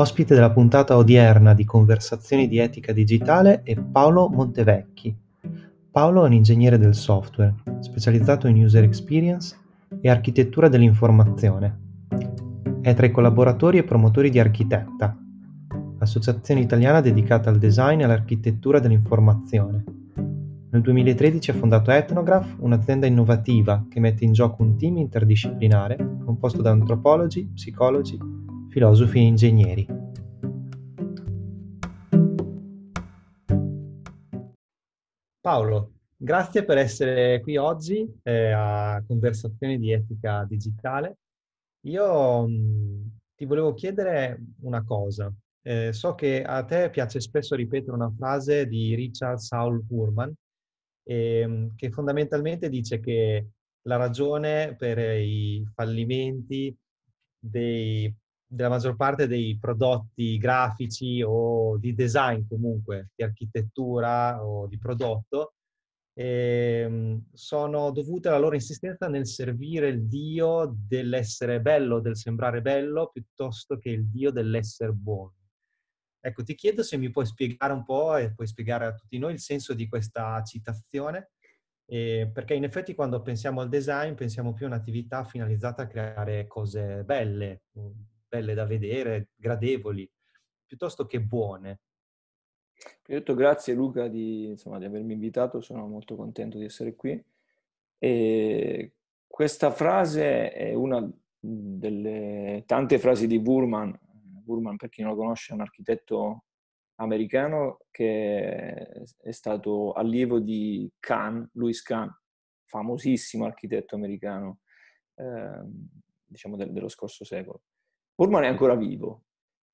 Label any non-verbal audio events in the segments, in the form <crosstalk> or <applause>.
Ospite della puntata odierna di Conversazioni di etica digitale è Paolo Montevecchi. Paolo è un ingegnere del software, specializzato in user experience e architettura dell'informazione. È tra i collaboratori e promotori di Architetta, associazione italiana dedicata al design e all'architettura dell'informazione. Nel 2013 ha fondato Ethnograph, un'azienda innovativa che mette in gioco un team interdisciplinare composto da antropologi, psicologi filosofi e ingegneri. Paolo, grazie per essere qui oggi eh, a Conversazioni di Etica Digitale. Io mh, mm, ti volevo chiedere una cosa. Eh, so che a te piace spesso ripetere una frase di Richard Saul Hurman, eh, che fondamentalmente dice che la ragione per i fallimenti dei della maggior parte dei prodotti grafici o di design comunque, di architettura o di prodotto, eh, sono dovute alla loro insistenza nel servire il Dio dell'essere bello, del sembrare bello, piuttosto che il Dio dell'essere buono. Ecco, ti chiedo se mi puoi spiegare un po' e puoi spiegare a tutti noi il senso di questa citazione, eh, perché in effetti quando pensiamo al design pensiamo più a un'attività finalizzata a creare cose belle, belle da vedere, gradevoli, piuttosto che buone. Prima di tutto grazie Luca di, insomma, di avermi invitato, sono molto contento di essere qui. E questa frase è una delle tante frasi di Burman. Burman, per chi non lo conosce, è un architetto americano che è stato allievo di Kahn, Louis Kahn, famosissimo architetto americano, eh, diciamo del, dello scorso secolo. Pullman è ancora vivo,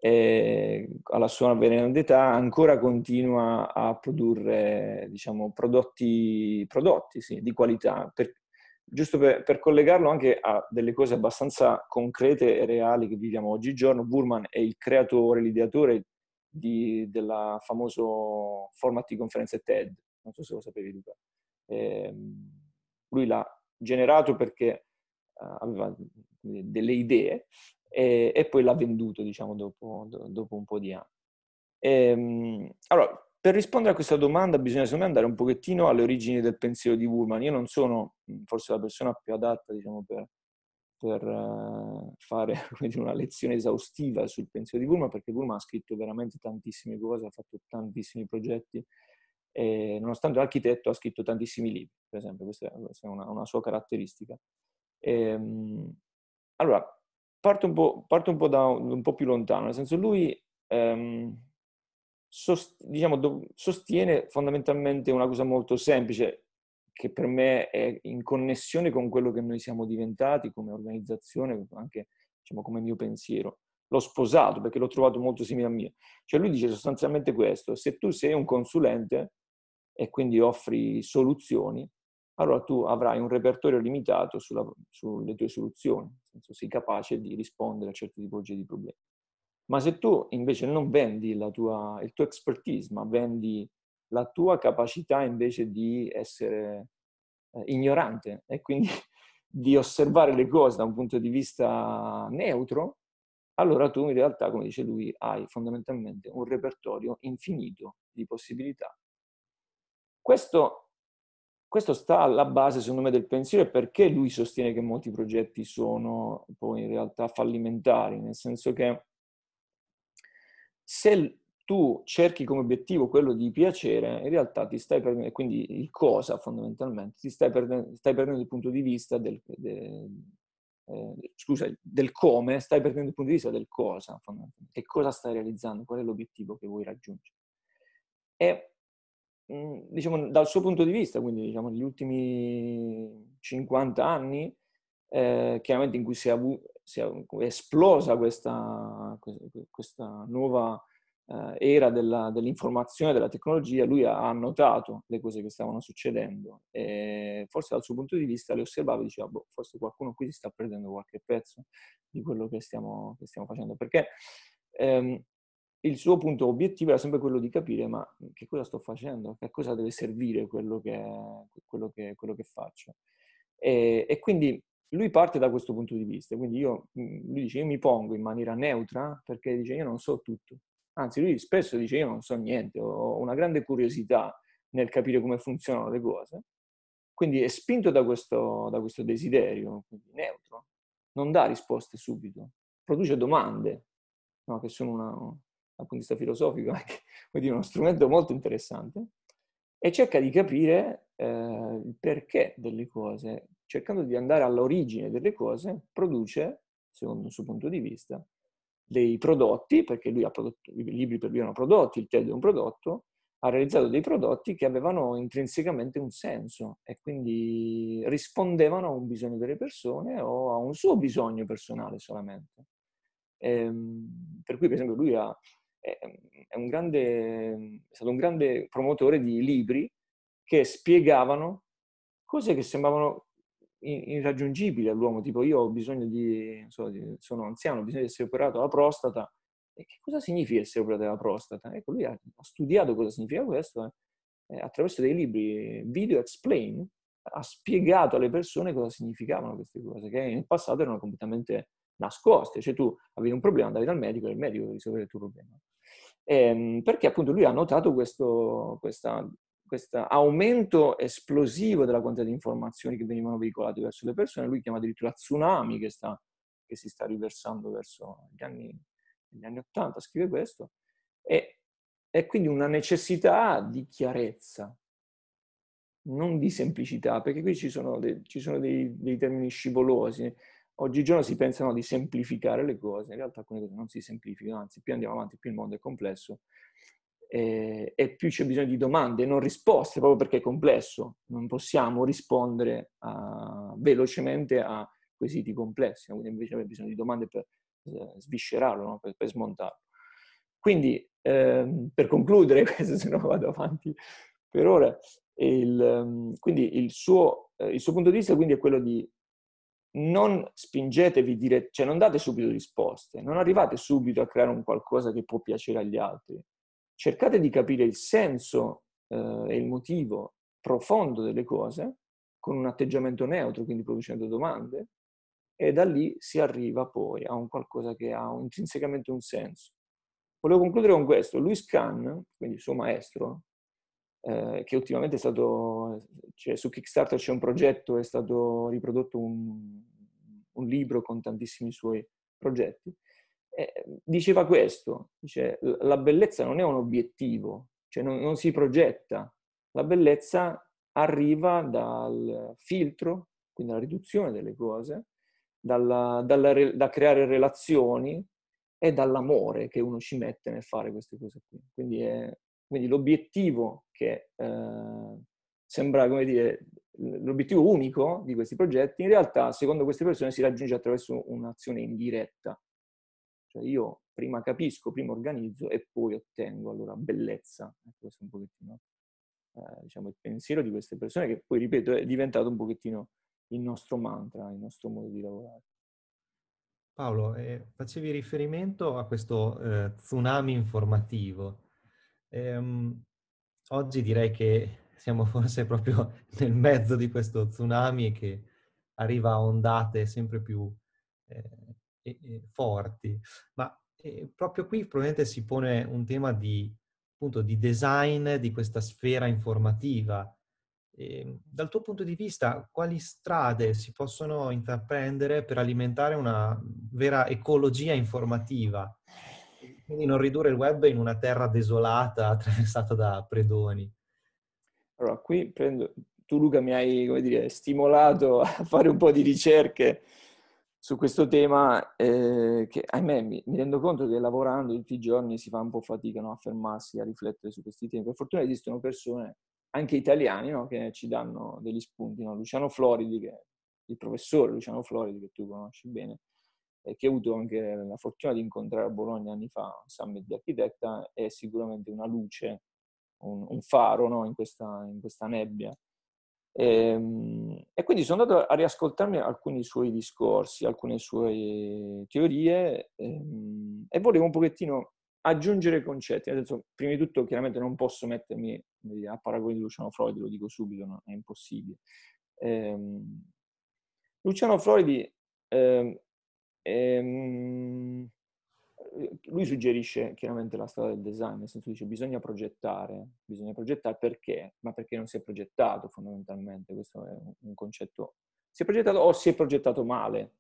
alla sua avvelenante età ancora continua a produrre diciamo, prodotti, prodotti sì, di qualità, per, giusto per, per, collegarlo anche a delle cose abbastanza concrete e reali che viviamo oggigiorno, Burman è il creatore, l'ideatore di, del famoso format di conferenze TED, non so se lo sapevi Luca. Eh, lui l'ha generato perché uh, aveva delle idee e, e poi l'ha venduto, diciamo, dopo, dopo, un po' di anni. E, ehm, allora, per rispondere a questa domanda bisogna secondo me andare un pochettino alle origini del pensiero di Burman. Io non sono forse la persona più adatta, diciamo, per, per uh, fare <laughs> dire, una lezione esaustiva sul pensiero di Burman, perché Burman ha scritto veramente tantissime cose, ha fatto tantissimi progetti, e nonostante l'architetto ha scritto tantissimi libri, per esempio, questa è, una, una, sua caratteristica. E, um, allora, parto un po', parto un po da un po' più lontano, nel senso lui ehm, sost, diciamo, do, sostiene fondamentalmente una cosa molto semplice che per me è in connessione con quello che noi siamo diventati come organizzazione, anche diciamo, come mio pensiero. L'ho sposato perché l'ho trovato molto simile a mio. Cioè lui dice sostanzialmente questo, se tu sei un consulente e quindi offri soluzioni, allora tu avrai un repertorio limitato sulla, sulle tue soluzioni, nel senso sei capace di rispondere a certe tipologie di problemi. Ma se tu invece non vendi tua, il tuo expertise, ma vendi la tua capacità invece di essere eh, ignorante e quindi <laughs> di osservare le cose da un punto di vista neutro, allora tu in realtà, come dice lui, hai fondamentalmente un repertorio infinito di possibilità. Questo questo sta alla base, secondo me, del pensiero e perché lui sostiene che molti progetti sono poi in realtà fallimentari, nel senso che se tu cerchi come obiettivo quello di piacere, in realtà ti stai perdendo, quindi il cosa fondamentalmente, ti stai perdendo, stai perdendo il punto di vista del, de, eh, scusa, del come, stai perdendo il punto di vista del cosa, che cosa stai realizzando, qual è l'obiettivo che vuoi raggiungere. E diciamo, dal suo punto di vista, quindi diciamo negli ultimi 50 anni, eh, chiaramente in cui si è, avu- si è esplosa questa, questa nuova eh, era della, dell'informazione, della tecnologia, lui ha, notato le cose che stavano succedendo e forse dal suo punto di vista le osservava e diceva, boh, forse qualcuno qui si sta prendendo qualche pezzo di quello che stiamo, che stiamo facendo. Perché ehm, il suo punto obiettivo era sempre quello di capire ma che cosa sto facendo, che cosa deve servire quello che, quello che, quello che faccio. E, e, quindi lui parte da questo punto di vista, quindi io, lui dice io mi pongo in maniera neutra perché dice io non so tutto, anzi lui spesso dice io non so niente, ho una grande curiosità nel capire come funzionano le cose, quindi è spinto da questo, da questo desiderio, quindi neutro, non dà risposte subito, produce domande, no, che sono una, dal punto di vista filosofico <laughs> anche dire, uno strumento molto interessante, e cerca di capire eh, il perché delle cose, cercando di andare all'origine delle cose, produce, secondo il suo punto di vista, dei prodotti, perché lui ha prodotto, i libri per lui erano prodotti, il TED è un prodotto, ha realizzato dei prodotti che avevano intrinsecamente un senso e quindi rispondevano a un bisogno delle persone o a un suo bisogno personale solamente. Ehm, per cui, per esempio, lui ha, è, è, grande, è stato un grande promotore di libri che spiegavano cose che sembravano irraggiungibili all'uomo, tipo io ho bisogno di, so, sono anziano, ho bisogno di essere operato alla prostata, e che cosa significa essere operato alla prostata? Ecco, lui ha, ha studiato cosa significa questo e attraverso dei libri video explain ha spiegato alle persone cosa significavano queste cose, che nel passato erano completamente nascoste, cioè tu avevi un problema, andavi dal medico e il medico risolveva il tuo problema. Ehm, perché appunto lui ha notato questo aumento esplosivo della quantità di informazioni che venivano veicolate verso le persone, lui chiama addirittura tsunami che, sta, che si sta riversando verso gli anni, gli anni 80, scrive questo, e, e quindi una necessità di chiarezza, non di semplicità, perché qui ci sono, dei, ci sono dei, dei termini scivolosi, Oggigiorno si pensano di semplificare le cose, in realtà alcune cose non si semplificano, anzi più andiamo avanti più il mondo è complesso e, e più c'è bisogno di domande non risposte, proprio perché è complesso. Non possiamo rispondere a, velocemente a quesiti complessi, quindi invece abbiamo bisogno di domande per eh, sviscerarlo, no? per, per, smontarlo. Quindi, ehm, per concludere, <laughs> questo se no vado avanti per ora, il, ehm, quindi il suo, eh, il suo punto di vista quindi è quello di non spingetevi dire, cioè non date subito risposte, non arrivate subito a creare un qualcosa che può piacere agli altri. Cercate di capire il senso eh, e il motivo profondo delle cose con un atteggiamento neutro, quindi producendo domande, e da lì si arriva poi a un qualcosa che ha intrinsecamente un senso. Volevo concludere con questo. Louis Kahn, quindi il suo maestro, eh, che ultimamente è stato, cioè, su Kickstarter c'è un progetto, è stato riprodotto un, un libro con tantissimi suoi progetti, eh, diceva questo, dice, la bellezza non è un obiettivo, cioè non, non si progetta, la bellezza arriva dal filtro, quindi dalla riduzione delle cose, dalla, dalla, da creare relazioni e dall'amore che uno ci mette nel fare queste cose qui. Quindi è, quindi l'obiettivo che eh, sembra, come dire, l'obiettivo unico di questi progetti, in realtà, secondo queste persone, si raggiunge attraverso un'azione indiretta. Cioè io prima capisco, prima organizzo e poi ottengo allora bellezza. Ecco, questo è un pochettino eh, diciamo, il pensiero di queste persone che poi, ripeto, è diventato un pochettino il nostro mantra, il nostro modo di lavorare. Paolo, eh, facevi riferimento a questo eh, tsunami informativo. Ehm, oggi direi che siamo <laughs> forse proprio nel mezzo di questo tsunami che arriva a ondate sempre più eh, eh, forti, ma eh, proprio qui probabilmente si pone un tema di, appunto, di design di questa sfera informativa. E, ehm, dal tuo punto di vista, quali strade si possono intraprendere per alimentare una vera ecologia informativa? Quindi non ridurre il web in una terra desolata <laughs> attraversata da predoni. Allora, qui prendo, tu Luca mi hai, dire, stimolato a <laughs> fare un po' di ricerche su questo tema eh, che, ahimè, mi, mi, rendo conto che lavorando tutti i giorni si fa un po' fatica no, a fermarsi, a riflettere su questi temi. Per fortuna esistono persone, anche italiani, no, che ci danno degli spunti. No? Luciano Floridi, che, il professore Luciano Floridi, che tu conosci bene, eh, che ho avuto anche la fortuna di incontrare a Bologna anni fa, un summit di architetta, è sicuramente una luce, un, un faro no? in, questa, in, questa, nebbia. E, ehm, e, quindi sono andato a riascoltarmi alcuni suoi discorsi, alcune sue teorie e, ehm, e volevo un pochettino aggiungere concetti. Senso, prima di tutto, chiaramente non posso mettermi a paragone di Luciano Freud, lo dico subito, no? è impossibile. Ehm, Luciano Floridi, eh, ehm, lui suggerisce chiaramente la strada del design, nel senso dice bisogna progettare, bisogna progettare perché? Ma perché non si è progettato fondamentalmente, questo è un concetto. Si è progettato o si è progettato male,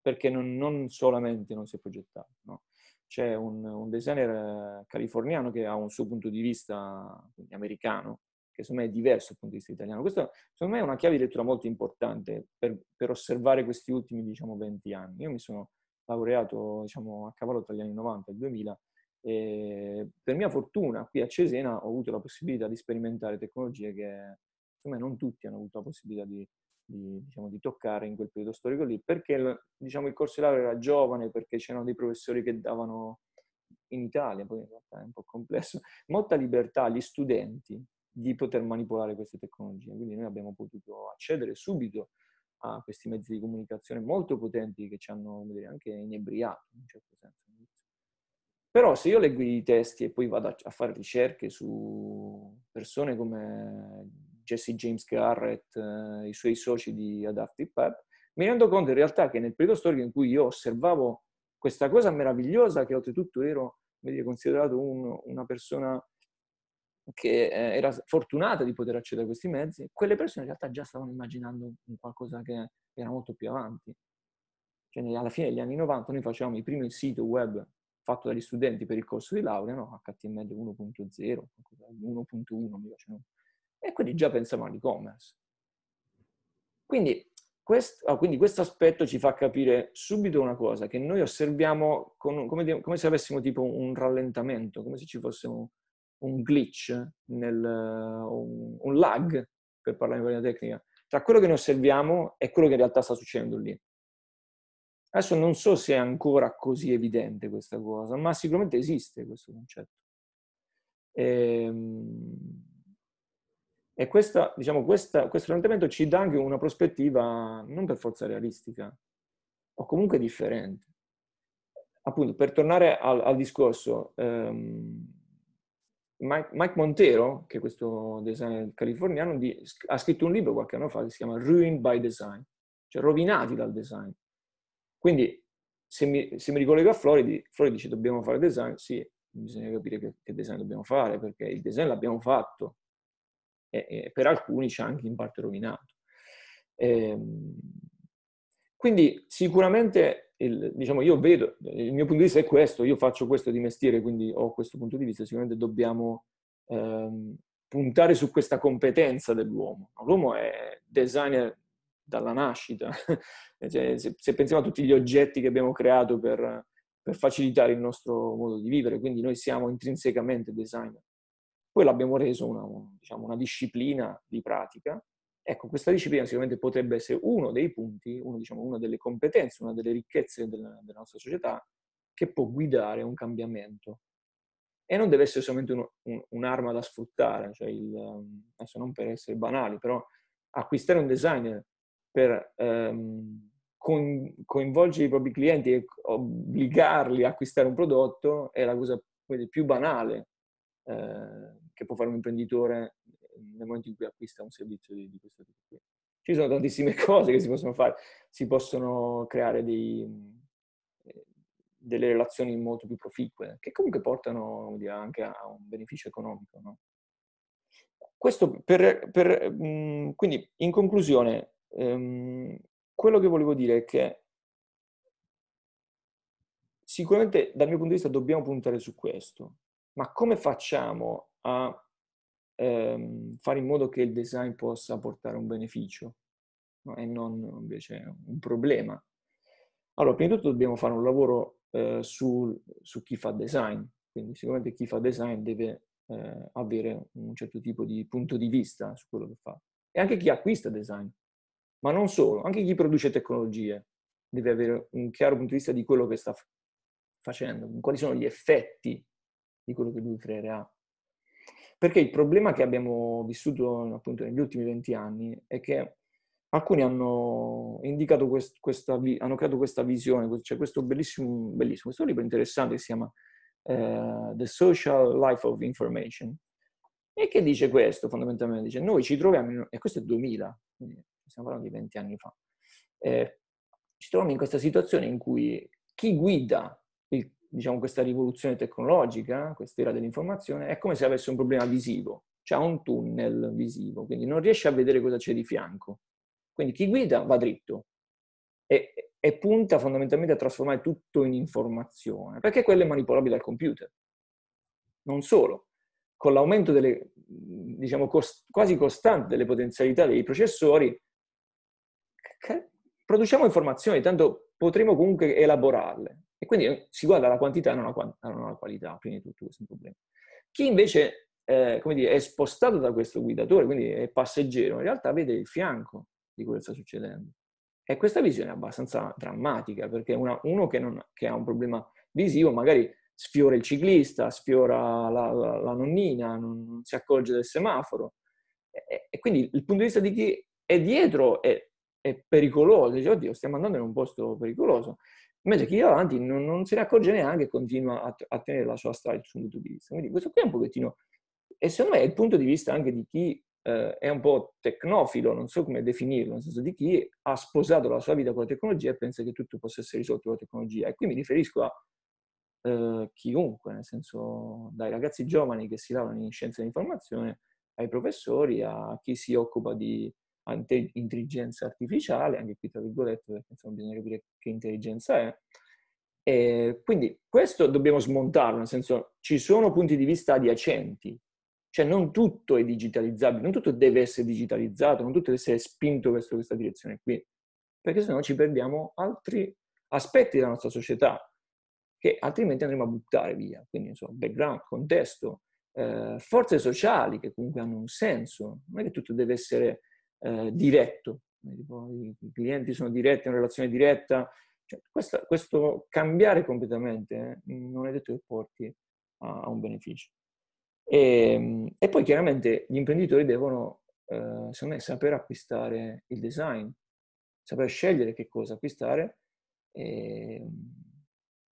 perché non, non solamente non si è progettato, no? C'è un, un, designer californiano che ha un suo punto di vista americano, che secondo me è diverso dal punto di vista italiano. Questo secondo me è una chiave di lettura molto importante per, per osservare questi ultimi, diciamo, 20 anni. Io mi sono laureato diciamo, a cavallo tra gli anni 90 e il 2000 e per mia fortuna qui a Cesena ho avuto la possibilità di sperimentare tecnologie che secondo me non tutti hanno avuto la possibilità di, di, diciamo, di toccare in quel periodo storico lì, perché diciamo, il corso di laurea era giovane, perché c'erano dei professori che davano in Italia, poi in realtà è un po' complesso, molta libertà agli studenti di poter manipolare queste tecnologie. Quindi noi abbiamo potuto accedere subito a questi mezzi di comunicazione molto potenti che ci hanno dire, anche inebriato in un certo senso. Però se io leggo i testi e poi vado a fare ricerche su persone come Jesse James Garrett, eh, i suoi soci di Adaptive Pep, mi rendo conto in realtà che nel periodo storico in cui io osservavo questa cosa meravigliosa, che oltretutto ero dire, considerato un, una persona che eh, era fortunata di poter accedere a questi mezzi, quelle persone in realtà già stavano immaginando qualcosa che era molto più avanti. Cioè, alla fine degli anni 90 noi facevamo il primo sito web fatto dagli studenti per il corso di laurea, no? HTML 1.0, 1.1 mi piace. E quelli già pensavano all'e-commerce. Quindi questo, oh, quindi questo aspetto ci fa capire subito una cosa, che noi osserviamo con, come, come, se avessimo tipo un rallentamento, come se ci fosse un, un glitch, nel, un, un, lag, per parlare in maniera tecnica, tra quello che noi osserviamo e quello che in realtà sta succedendo lì. Adesso non so se è ancora così evidente questa cosa, ma sicuramente esiste questo concetto. E, ehm, e questa, diciamo, questa, questo orientamento ci dà anche una prospettiva non per forza realistica, o comunque differente. Appunto, per tornare al, al discorso, um, Mike, Mike, Montero, che è questo designer californiano, di, ha scritto un libro qualche anno fa che si chiama Ruined by Design, cioè rovinati dal design. Quindi, se mi, se mi ricollego a Floridi, Floridi dice dobbiamo fare design, sì, bisogna capire che, che design dobbiamo fare, perché il design l'abbiamo fatto, e, e per alcuni ha anche in parte rovinato. E, ehm, quindi sicuramente il, diciamo, io vedo, il mio punto di vista è questo, io faccio questo di mestiere, quindi ho questo punto di vista, sicuramente dobbiamo ehm, puntare su questa competenza dell'uomo. L'uomo è designer dalla nascita, <laughs> cioè, se, se, pensiamo a tutti gli oggetti che abbiamo creato per, per facilitare il nostro modo di vivere, quindi noi siamo intrinsecamente designer. Poi l'abbiamo reso una, diciamo, una disciplina di pratica Ecco, questa disciplina sicuramente potrebbe essere uno dei punti, uno, diciamo, una delle competenze, una delle ricchezze della, della, nostra società che può guidare un cambiamento. E non deve essere solamente uno, un, un'arma da sfruttare, cioè il, um, adesso non per essere banali, però acquistare un designer per um, con, coinvolgere i propri clienti e obbligarli a acquistare un prodotto è la cosa più banale eh, che può fare un imprenditore nel momento in cui acquista un servizio di, di questo tipo qui. Ci sono tantissime <laughs> cose che si possono fare, si possono creare dei, eh, delle relazioni molto più proficue, che comunque portano dire, anche a un beneficio economico. No? Questo per, per, mh, quindi in conclusione, ehm, quello che volevo dire è che sicuramente dal mio punto di vista dobbiamo puntare su questo, ma come facciamo a ehm, fare in modo che il design possa portare un beneficio no? e non invece un problema. Allora, prima di tutto dobbiamo fare un lavoro eh, su, su, chi fa design, quindi sicuramente chi fa design deve eh, avere un certo tipo di punto di vista su quello che fa. E anche chi acquista design, ma non solo, anche chi produce tecnologie deve avere un chiaro punto di vista di quello che sta facendo, quali sono gli effetti di quello che lui creerà. Perché il problema che abbiamo vissuto appunto negli ultimi 20 anni è che alcuni hanno indicato quest, questa, hanno creato questa visione, c'è cioè questo bellissimo, bellissimo, questo libro interessante che si chiama uh, The Social Life of Information e che dice questo fondamentalmente, dice noi ci troviamo, in, e questo è 2000, quindi stiamo parlando di 20 anni fa, eh, ci troviamo in questa situazione in cui chi guida il, diciamo, questa rivoluzione tecnologica, quest'era dell'informazione, è come se avesse un problema visivo, cioè un tunnel visivo, quindi non riesce a vedere cosa c'è di fianco. Quindi chi guida va dritto e, e punta fondamentalmente a trasformare tutto in informazione, perché quello è manipolabile dal computer. Non solo, con l'aumento delle, diciamo, cost- quasi costante delle potenzialità dei processori, produciamo informazioni, tanto potremo comunque elaborarle. E quindi eh, si guarda la quantità e non la, non la qualità, prima tutto questo è un problema. Chi invece eh, dire, è spostato da questo guidatore, quindi è passeggero, in realtà vede il fianco di quello che sta succedendo. E questa visione è abbastanza drammatica, perché una, uno che, non, che, ha un problema visivo magari sfiora il ciclista, sfiora la, la, la nonnina, non, non, si accorge del semaforo. E, e, quindi il punto di vista di chi è dietro è, è pericoloso, dice oddio stiamo andando in un posto pericoloso, invece chi è avanti non, non se ne accorge neanche e continua a, a, tenere la sua strada sul punto di vista. Quindi questo qui è un pochettino, e secondo me è il punto di vista anche di chi eh, è un po' tecnofilo, non so come definirlo, nel senso di chi ha sposato la sua vita con la tecnologia e pensa che tutto possa essere risolto con la tecnologia. E qui mi riferisco a eh, chiunque, nel senso dai ragazzi giovani che si lavorano in scienza dell'informazione, ai professori, a chi si occupa di intelligenza artificiale, anche qui tra virgolette, perché insomma bisogna capire che intelligenza è. E quindi questo dobbiamo smontarlo, nel senso ci sono punti di vista adiacenti, cioè non tutto è digitalizzabile, non tutto deve essere digitalizzato, non tutto deve essere spinto verso questa direzione qui, perché sennò ci perdiamo altri aspetti della nostra società che altrimenti andremo a buttare via. Quindi insomma, background, contesto, eh, forze sociali che comunque hanno un senso, non è che tutto deve essere eh, diretto, i, clienti sono diretti, in relazione diretta. Cioè, questa, questo cambiare completamente eh, non è detto che porti a, a un beneficio. E, ehm, e, poi chiaramente gli imprenditori devono, eh, secondo me, saper acquistare il design, saper scegliere che cosa acquistare e, ehm,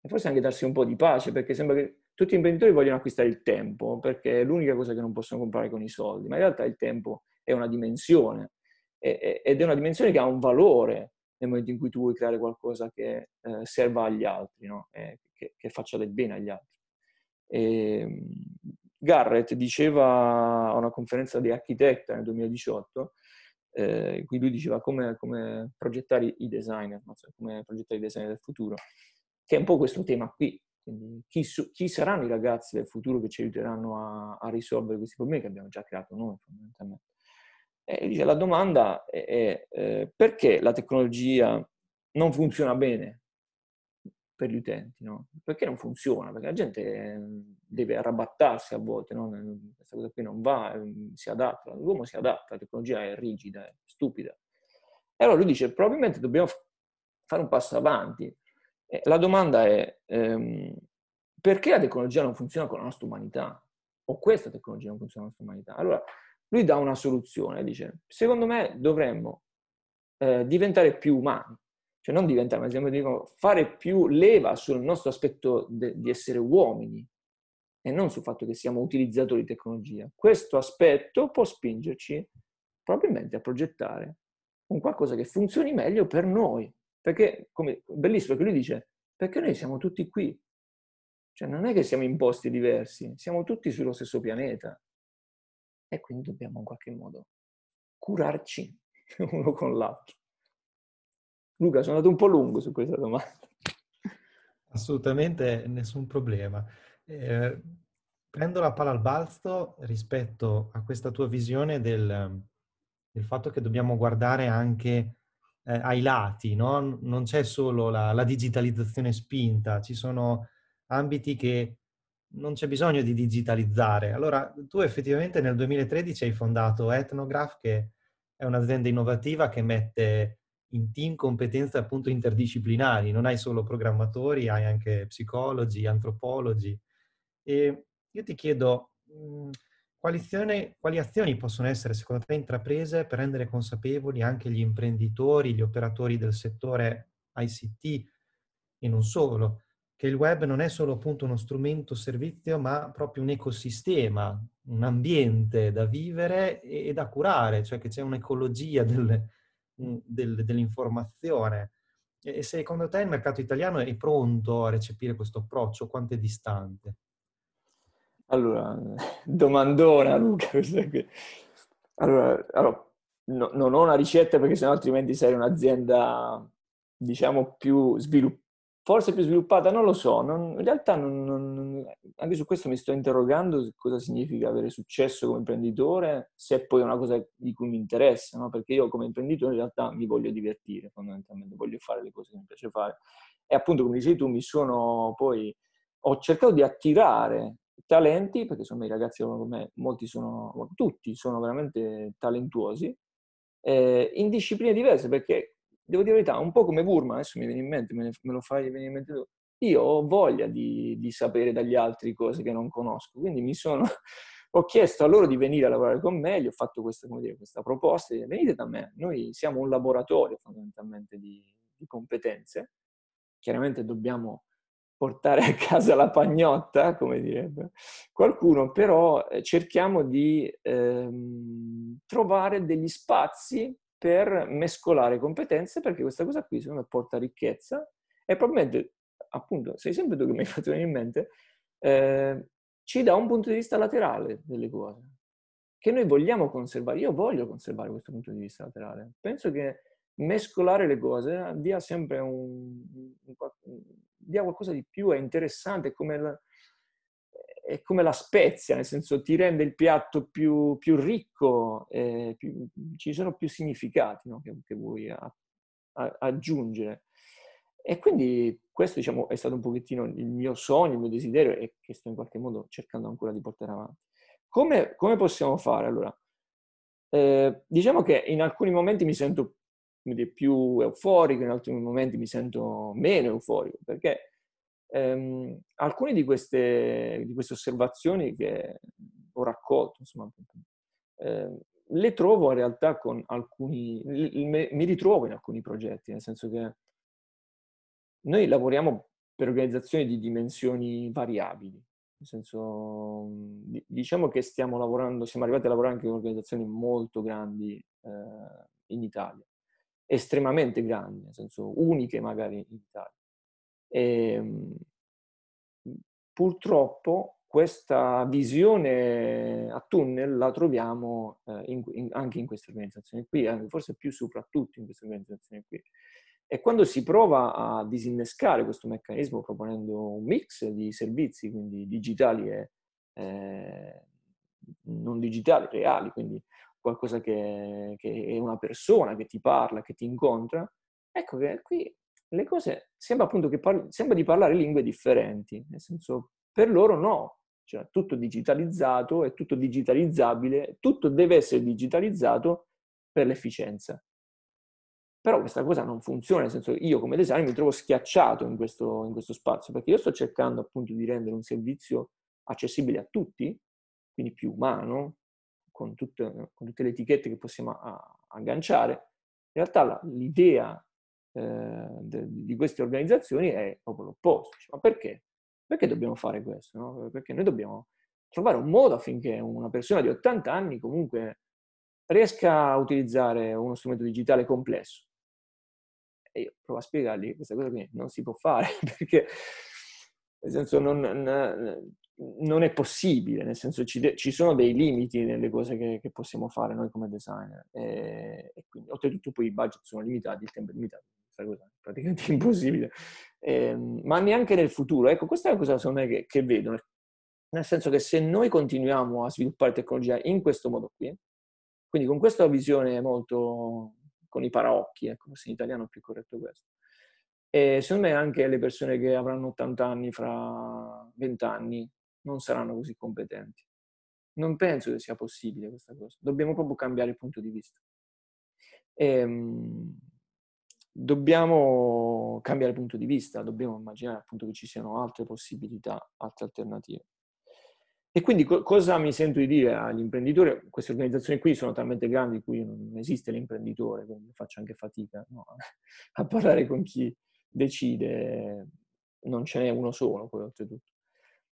e forse anche darsi un po' di pace, perché sembra che tutti gli imprenditori vogliono acquistare il tempo, perché è l'unica cosa che non possono comprare con i soldi, ma in realtà il tempo è una dimensione ed è una dimensione che ha un valore nel momento in cui tu vuoi creare qualcosa che eh, serva agli altri, no? eh, che, che, faccia del bene agli altri. E, ehm, Garrett diceva a una conferenza di Architecta nel 2018, eh, in cui lui diceva come, come progettare i designer, come progettare i designer del futuro, che è un po' questo tema qui. Quindi chi, su, chi saranno i ragazzi del futuro che ci aiuteranno a, a risolvere questi problemi che abbiamo già creato noi, fondamentalmente. E la domanda è, è eh, perché la tecnologia non funziona bene per gli utenti, no? Perché non funziona? Perché la gente ehm, deve arrabattarsi a volte, no? Questa cosa qui non va, ehm, si adatta, l'uomo si adatta, la tecnologia è rigida, è stupida. E allora lui dice, probabilmente dobbiamo fare un passo avanti. E la domanda è, ehm, perché la tecnologia non funziona con la nostra umanità? O questa tecnologia non funziona con la nostra umanità? Allora, lui dà una soluzione, dice, secondo me dovremmo eh, diventare più umani, cioè non diventare, ma dico, fare più leva sul nostro aspetto de- di essere uomini e non sul fatto che siamo utilizzatori di tecnologia. Questo aspetto può spingerci probabilmente a progettare un qualcosa che funzioni meglio per noi. Perché, come, bellissimo, perché lui dice, perché noi siamo tutti qui. Cioè non è che siamo in posti diversi, siamo tutti sullo stesso pianeta e quindi dobbiamo in qualche modo curarci <laughs> uno con l'altro. Luca, sono andato un po' lungo su questa domanda. Assolutamente nessun problema. Eh, prendo la palla al balzo rispetto a questa tua visione del, del fatto che dobbiamo guardare anche eh, ai lati, no? non c'è solo la, la digitalizzazione spinta, ci sono ambiti che non c'è bisogno di digitalizzare. Allora, tu effettivamente nel 2013 hai fondato Ethnograph, che è un'azienda innovativa che mette in team competenze appunto interdisciplinari, non hai solo programmatori, hai anche psicologi, antropologi. E io ti chiedo, quali, azioni, quali azioni possono essere secondo te intraprese per rendere consapevoli anche gli imprenditori, gli operatori del settore ICT e non solo, che il web non è solo appunto uno strumento servizio, ma proprio un ecosistema, un ambiente da vivere e, da curare, cioè che c'è un'ecologia del, del, dell'informazione. E secondo te il mercato italiano è pronto a recepire questo approccio? Quanto è distante? Allora, domandona Luca, <laughs> allora, allora no, non ho una ricetta perché sennò altrimenti sarei un'azienda, diciamo, più sviluppata forse più sviluppata, non lo so, non, in realtà non, non, anche su questo mi sto interrogando cosa significa avere successo come imprenditore, se poi è una cosa di cui mi interessa, no? perché io come imprenditore in realtà mi voglio divertire, fondamentalmente voglio fare le cose che mi piace fare. E appunto, come dicevi tu, mi sono poi, ho cercato di attirare talenti, perché insomma i ragazzi come me, molti sono, tutti sono veramente talentuosi, eh, in discipline diverse, perché devo dire la verità, un po' come Burma, adesso mi viene in mente, me, ne, me lo fai venire in mente tu. Io ho voglia di, di, sapere dagli altri cose che non conosco, quindi mi sono, <laughs> ho chiesto a loro di venire a lavorare con me, gli ho fatto questa, dire, questa proposta, di, venite da me, noi siamo un laboratorio fondamentalmente di, di competenze, chiaramente dobbiamo portare a casa la pagnotta, come direbbe qualcuno, però eh, cerchiamo di ehm, trovare degli spazi per mescolare competenze perché questa cosa qui secondo me porta ricchezza e probabilmente, appunto, sei sempre tu che mi hai fatto venire in mente, eh, ci dà un punto di vista laterale delle cose che noi vogliamo conservare. Io voglio conservare questo punto di vista laterale. Penso che mescolare le cose dia sempre un, dia qualcosa di più, è interessante, come la, è come la spezia, nel senso ti rende il piatto più, più ricco, eh, più, ci sono più significati no? che, che, vuoi a, a, aggiungere. E quindi questo diciamo, è stato un pochettino il mio sogno, il mio desiderio e che sto in qualche modo cercando ancora di portare avanti. Come, come possiamo fare allora? Eh, diciamo che in alcuni momenti mi sento più euforico, in altri momenti mi sento meno euforico, perché Ehm, alcune di queste, di queste, osservazioni che ho raccolto, insomma, eh, le trovo in realtà con alcuni, mi ritrovo in alcuni progetti, nel senso che noi lavoriamo per organizzazioni di dimensioni variabili, nel senso, diciamo che stiamo lavorando, siamo arrivati a lavorare anche con organizzazioni molto grandi eh, in Italia, estremamente grandi, nel senso uniche magari in Italia. E, ehm, purtroppo questa visione a tunnel la troviamo eh, in, in, anche in queste organizzazioni qui, forse più soprattutto in queste organizzazioni qui. E quando si prova a disinnescare questo meccanismo proponendo un mix di servizi, quindi digitali e eh, non digitali, reali, quindi qualcosa che, che, è una persona che ti parla, che ti incontra, ecco che qui le cose sembra appunto che parli, sembra di parlare lingue differenti, nel senso per loro no, cioè tutto digitalizzato, è tutto digitalizzabile, tutto deve essere digitalizzato per l'efficienza. Però questa cosa non funziona, nel senso io come designer mi trovo schiacciato in questo, in questo spazio, perché io sto cercando appunto di rendere un servizio accessibile a tutti, quindi più umano, con tutte, con tutte le etichette che possiamo agganciare. In realtà l'idea eh, di queste organizzazioni è proprio l'opposto. Ma perché? Perché dobbiamo fare questo? No? Perché noi dobbiamo trovare un modo affinché una persona di 80 anni comunque riesca a utilizzare uno strumento digitale complesso. E io provo a spiegargli che questa cosa qui non si può fare <laughs> perché nel senso non, non è possibile, nel senso ci, de- ci, sono dei limiti nelle cose che, che possiamo fare noi come designer e, e, quindi oltretutto poi i budget sono limitati, il tempo è limitato, questa cosa è praticamente impossibile, eh, ma neanche nel futuro. Ecco, questa è una cosa secondo me che, che vedo, nel senso che se noi continuiamo a sviluppare tecnologia in questo modo qui, quindi con questa visione molto con i paraocchi, ecco, forse in italiano è più corretto questo, e secondo me anche le persone che avranno 80 anni fra 20 anni non saranno così competenti. Non penso che sia possibile questa cosa. Dobbiamo proprio cambiare il punto di vista. E, ehm, dobbiamo cambiare punto di vista, dobbiamo immaginare appunto che ci siano altre possibilità, altre alternative. E quindi co- cosa mi sento di dire agli imprenditori? Queste organizzazioni qui sono talmente grandi cui non esiste l'imprenditore, quindi faccio anche fatica no? a parlare con chi decide, non ce n'è uno solo poi oltretutto.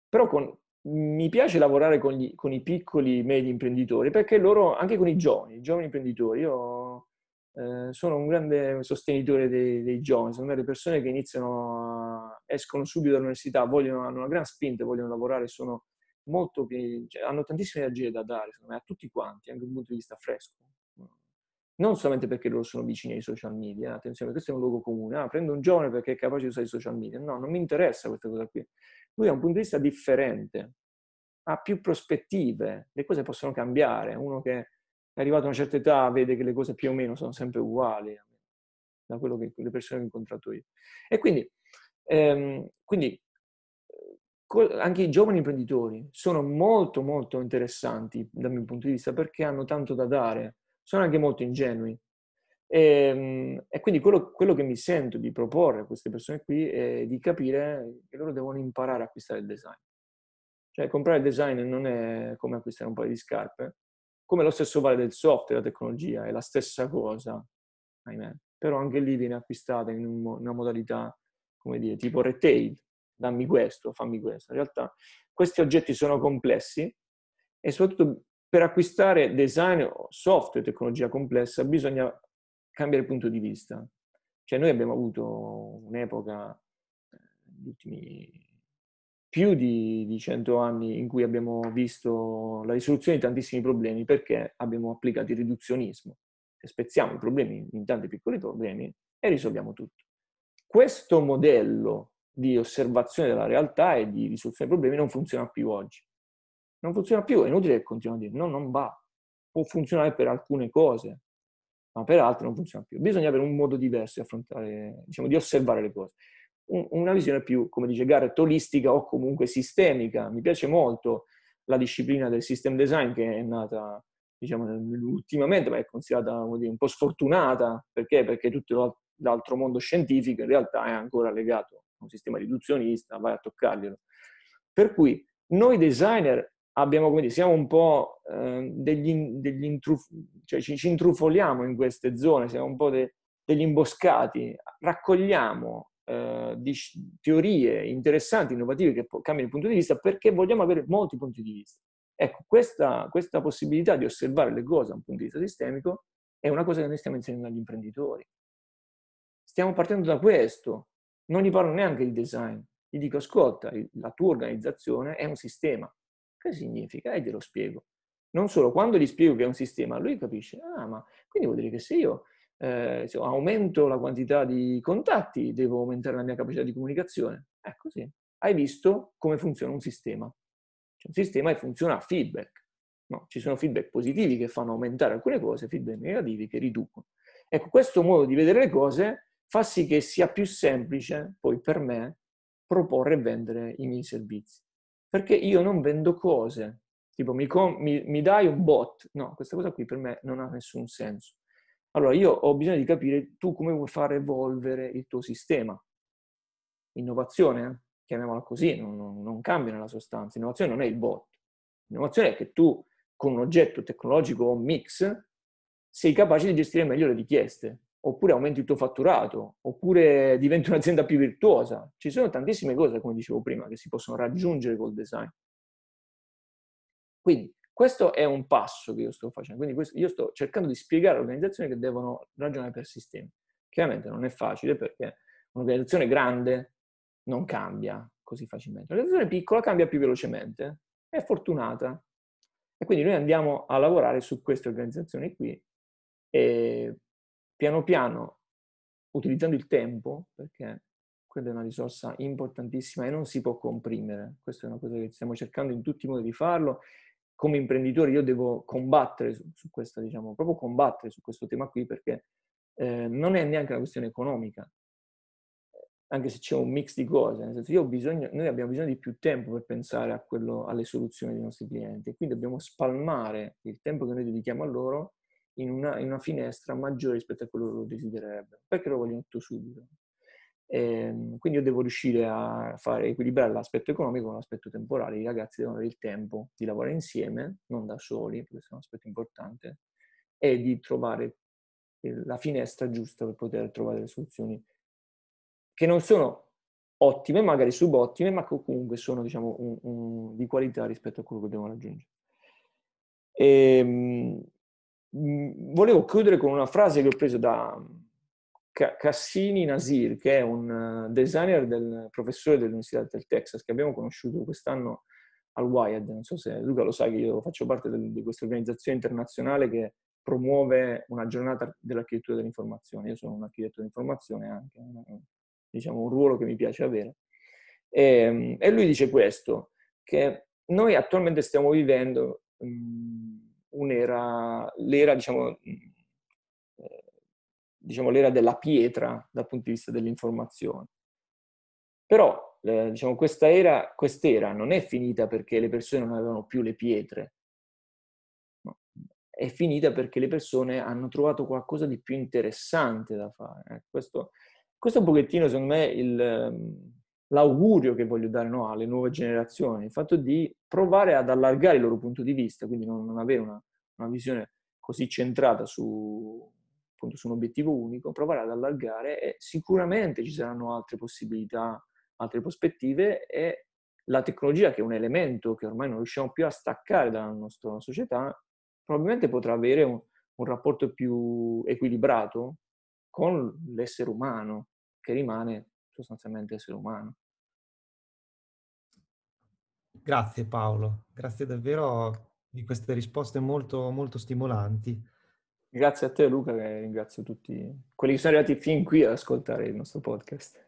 Però con, mi piace lavorare con, gli, con, i piccoli, medi imprenditori, perché loro, anche con i giovani, i giovani imprenditori, io eh, sono un grande sostenitore dei, dei giovani, sono le persone che iniziano, a, escono subito dall'università, vogliono, hanno una gran spinta, vogliono lavorare, sono molto cioè, hanno tantissime energie da dare, secondo me, a tutti quanti, anche dal punto di vista fresco. Non solamente perché loro sono vicini ai social media, attenzione, questo è un luogo comune, ah, prendo un giovane perché è capace di usare i social media, no, non mi interessa questa cosa qui. Lui ha un punto di vista differente, ha più prospettive, le cose possono cambiare, uno che è arrivato a una certa età vede che le cose più o meno sono sempre uguali, da quello che le persone che ho incontrato io. E quindi, ehm, quindi anche i giovani imprenditori sono molto molto interessanti dal mio punto di vista perché hanno tanto da dare, sono anche molto ingenui. E, ehm, e quindi quello, quello, che mi sento di proporre a queste persone qui è di capire che loro devono imparare a acquistare il design. Cioè comprare il design non è come acquistare un paio di scarpe, come lo stesso vale del software, della tecnologia, è la stessa cosa, ahimè. Però anche lì viene acquistata in una modalità, come dire, tipo retail, dammi questo, fammi questo. In realtà questi oggetti sono complessi e soprattutto per acquistare design software, tecnologia complessa, bisogna cambiare punto di vista. Cioè noi abbiamo avuto un'epoca, eh, gli ultimi più di, di 100 anni in cui abbiamo visto la risoluzione di tantissimi problemi perché abbiamo applicato il riduzionismo. Spezziamo i problemi in tanti piccoli problemi e risolviamo tutto. Questo modello di osservazione della realtà e di risoluzione dei problemi non funziona più oggi. Non funziona più, è inutile che continuiamo a dire no, non va. Può funzionare per alcune cose, ma per altre non funziona più. Bisogna avere un modo diverso di affrontare, diciamo, di osservare le cose una visione più, come dice Garrett, olistica o comunque sistemica. Mi piace molto la disciplina del system design che è nata diciamo, ultimamente, ma è considerata dire, un po' sfortunata. Perché? Perché tutto l'altro mondo scientifico in realtà è ancora legato a un sistema riduzionista, vai a toccarglielo. Per cui noi designer abbiamo, dire, siamo un po' eh, degli, degli intruf- cioè ci, ci, intrufoliamo in queste zone, siamo un po' de- degli imboscati, raccogliamo eh, teorie interessanti, innovative che cambiano il punto di vista perché vogliamo avere molti punti di vista. Ecco, questa, questa possibilità di osservare le cose da un punto di vista sistemico è una cosa che noi stiamo insegnando agli imprenditori. Stiamo partendo da questo. Non gli parlo neanche di design. Gli dico, ascolta, la tua organizzazione è un sistema. Che significa? E glielo spiego. Non solo, quando gli spiego che è un sistema, lui capisce, ah, ma quindi vuol dire che se io eh, aumento la quantità di contatti, devo aumentare la mia capacità di comunicazione. È così. Hai visto come funziona un sistema. Cioè, un sistema funziona a feedback. No, ci sono feedback positivi che fanno aumentare alcune cose, feedback negativi che riducono. Ecco, questo modo di vedere le cose fa sì che sia più semplice poi per me proporre e vendere i miei servizi. Perché io non vendo cose, tipo mi, mi, mi dai un bot. No, questa cosa qui per me non ha nessun senso. Allora, io ho bisogno di capire tu come vuoi far evolvere il tuo sistema. Innovazione, eh? chiamiamola così, non, non, non cambia nella sostanza. Innovazione non è il bot. Innovazione è che tu, con un oggetto tecnologico o mix, sei capace di gestire meglio le richieste, oppure aumenti il tuo fatturato, oppure diventi un'azienda più virtuosa. Ci sono tantissime cose, come dicevo prima, che si possono raggiungere col design. Quindi, questo è un passo che io sto facendo, quindi io sto cercando di spiegare alle organizzazioni che devono ragionare per sistemi. Chiaramente non è facile perché un'organizzazione grande non cambia così facilmente. Un'organizzazione piccola cambia più velocemente, è fortunata. E quindi noi andiamo a lavorare su queste organizzazioni qui e piano piano, utilizzando il tempo, perché quella è una risorsa importantissima e non si può comprimere. Questa è una cosa che stiamo cercando in tutti i modi di farlo come imprenditore io devo combattere su, su questo, diciamo, proprio combattere su questo tema qui perché eh, non è neanche una questione economica, anche se c'è un mix di cose, nel senso io ho bisogno, noi abbiamo bisogno di più tempo per pensare quello, alle soluzioni dei nostri clienti quindi dobbiamo spalmare il tempo che noi dedichiamo a loro in una, in una finestra maggiore rispetto a quello che loro desidererebbero, perché lo vogliono tutto subito. E, ehm, quindi io devo riuscire a fare equilibrare l'aspetto economico con l'aspetto temporale. I ragazzi devono avere il tempo di lavorare insieme, non da soli, questo è un aspetto importante, e di trovare la finestra giusta per poter trovare le soluzioni che non sono ottime, magari subottime, ma che comunque sono diciamo, un, un, di qualità rispetto a quello che dobbiamo raggiungere. E, ehm, mh, volevo chiudere con una frase che ho preso da Cassini Nasir, che è un designer del professore dell'Università del Texas, che abbiamo conosciuto quest'anno al WIAD. Non so se Luca lo sa che io faccio parte del, di questa organizzazione internazionale che promuove una giornata dell'architettura dell'informazione. Io sono un architetto dell'informazione anche, diciamo un ruolo che mi piace avere. E, ehm, e lui dice questo, che noi attualmente stiamo vivendo um, un'era, l'era, diciamo, eh, diciamo, l'era della pietra dal punto di vista dell'informazione. Però, eh, diciamo, questa era, quest'era non è finita perché le persone non avevano più le pietre, no. è finita perché le persone hanno trovato qualcosa di più interessante da fare. Eh, questo, questo è un pochettino, secondo me, il, ehm, l'augurio che voglio dare no, alle nuove generazioni, il fatto di provare ad allargare il loro punto di vista, quindi non, non avere una, una, visione così centrata su, appunto, su un obiettivo unico, provare ad allargare e sicuramente ci saranno altre possibilità, altre prospettive e la tecnologia che è un elemento che ormai non riusciamo più a staccare dalla nostra società, probabilmente potrà avere un, un rapporto più equilibrato con l'essere umano, che rimane sostanzialmente essere umano. Grazie Paolo, grazie davvero di queste risposte molto, molto stimolanti. Grazie a te Luca e ringrazio tutti quelli che sono arrivati fin qui ad ascoltare il nostro podcast.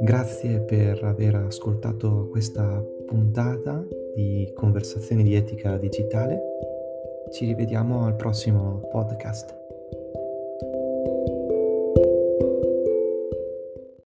Grazie per aver ascoltato questa puntata di Conversazioni di etica digitale. Ci rivediamo al prossimo podcast.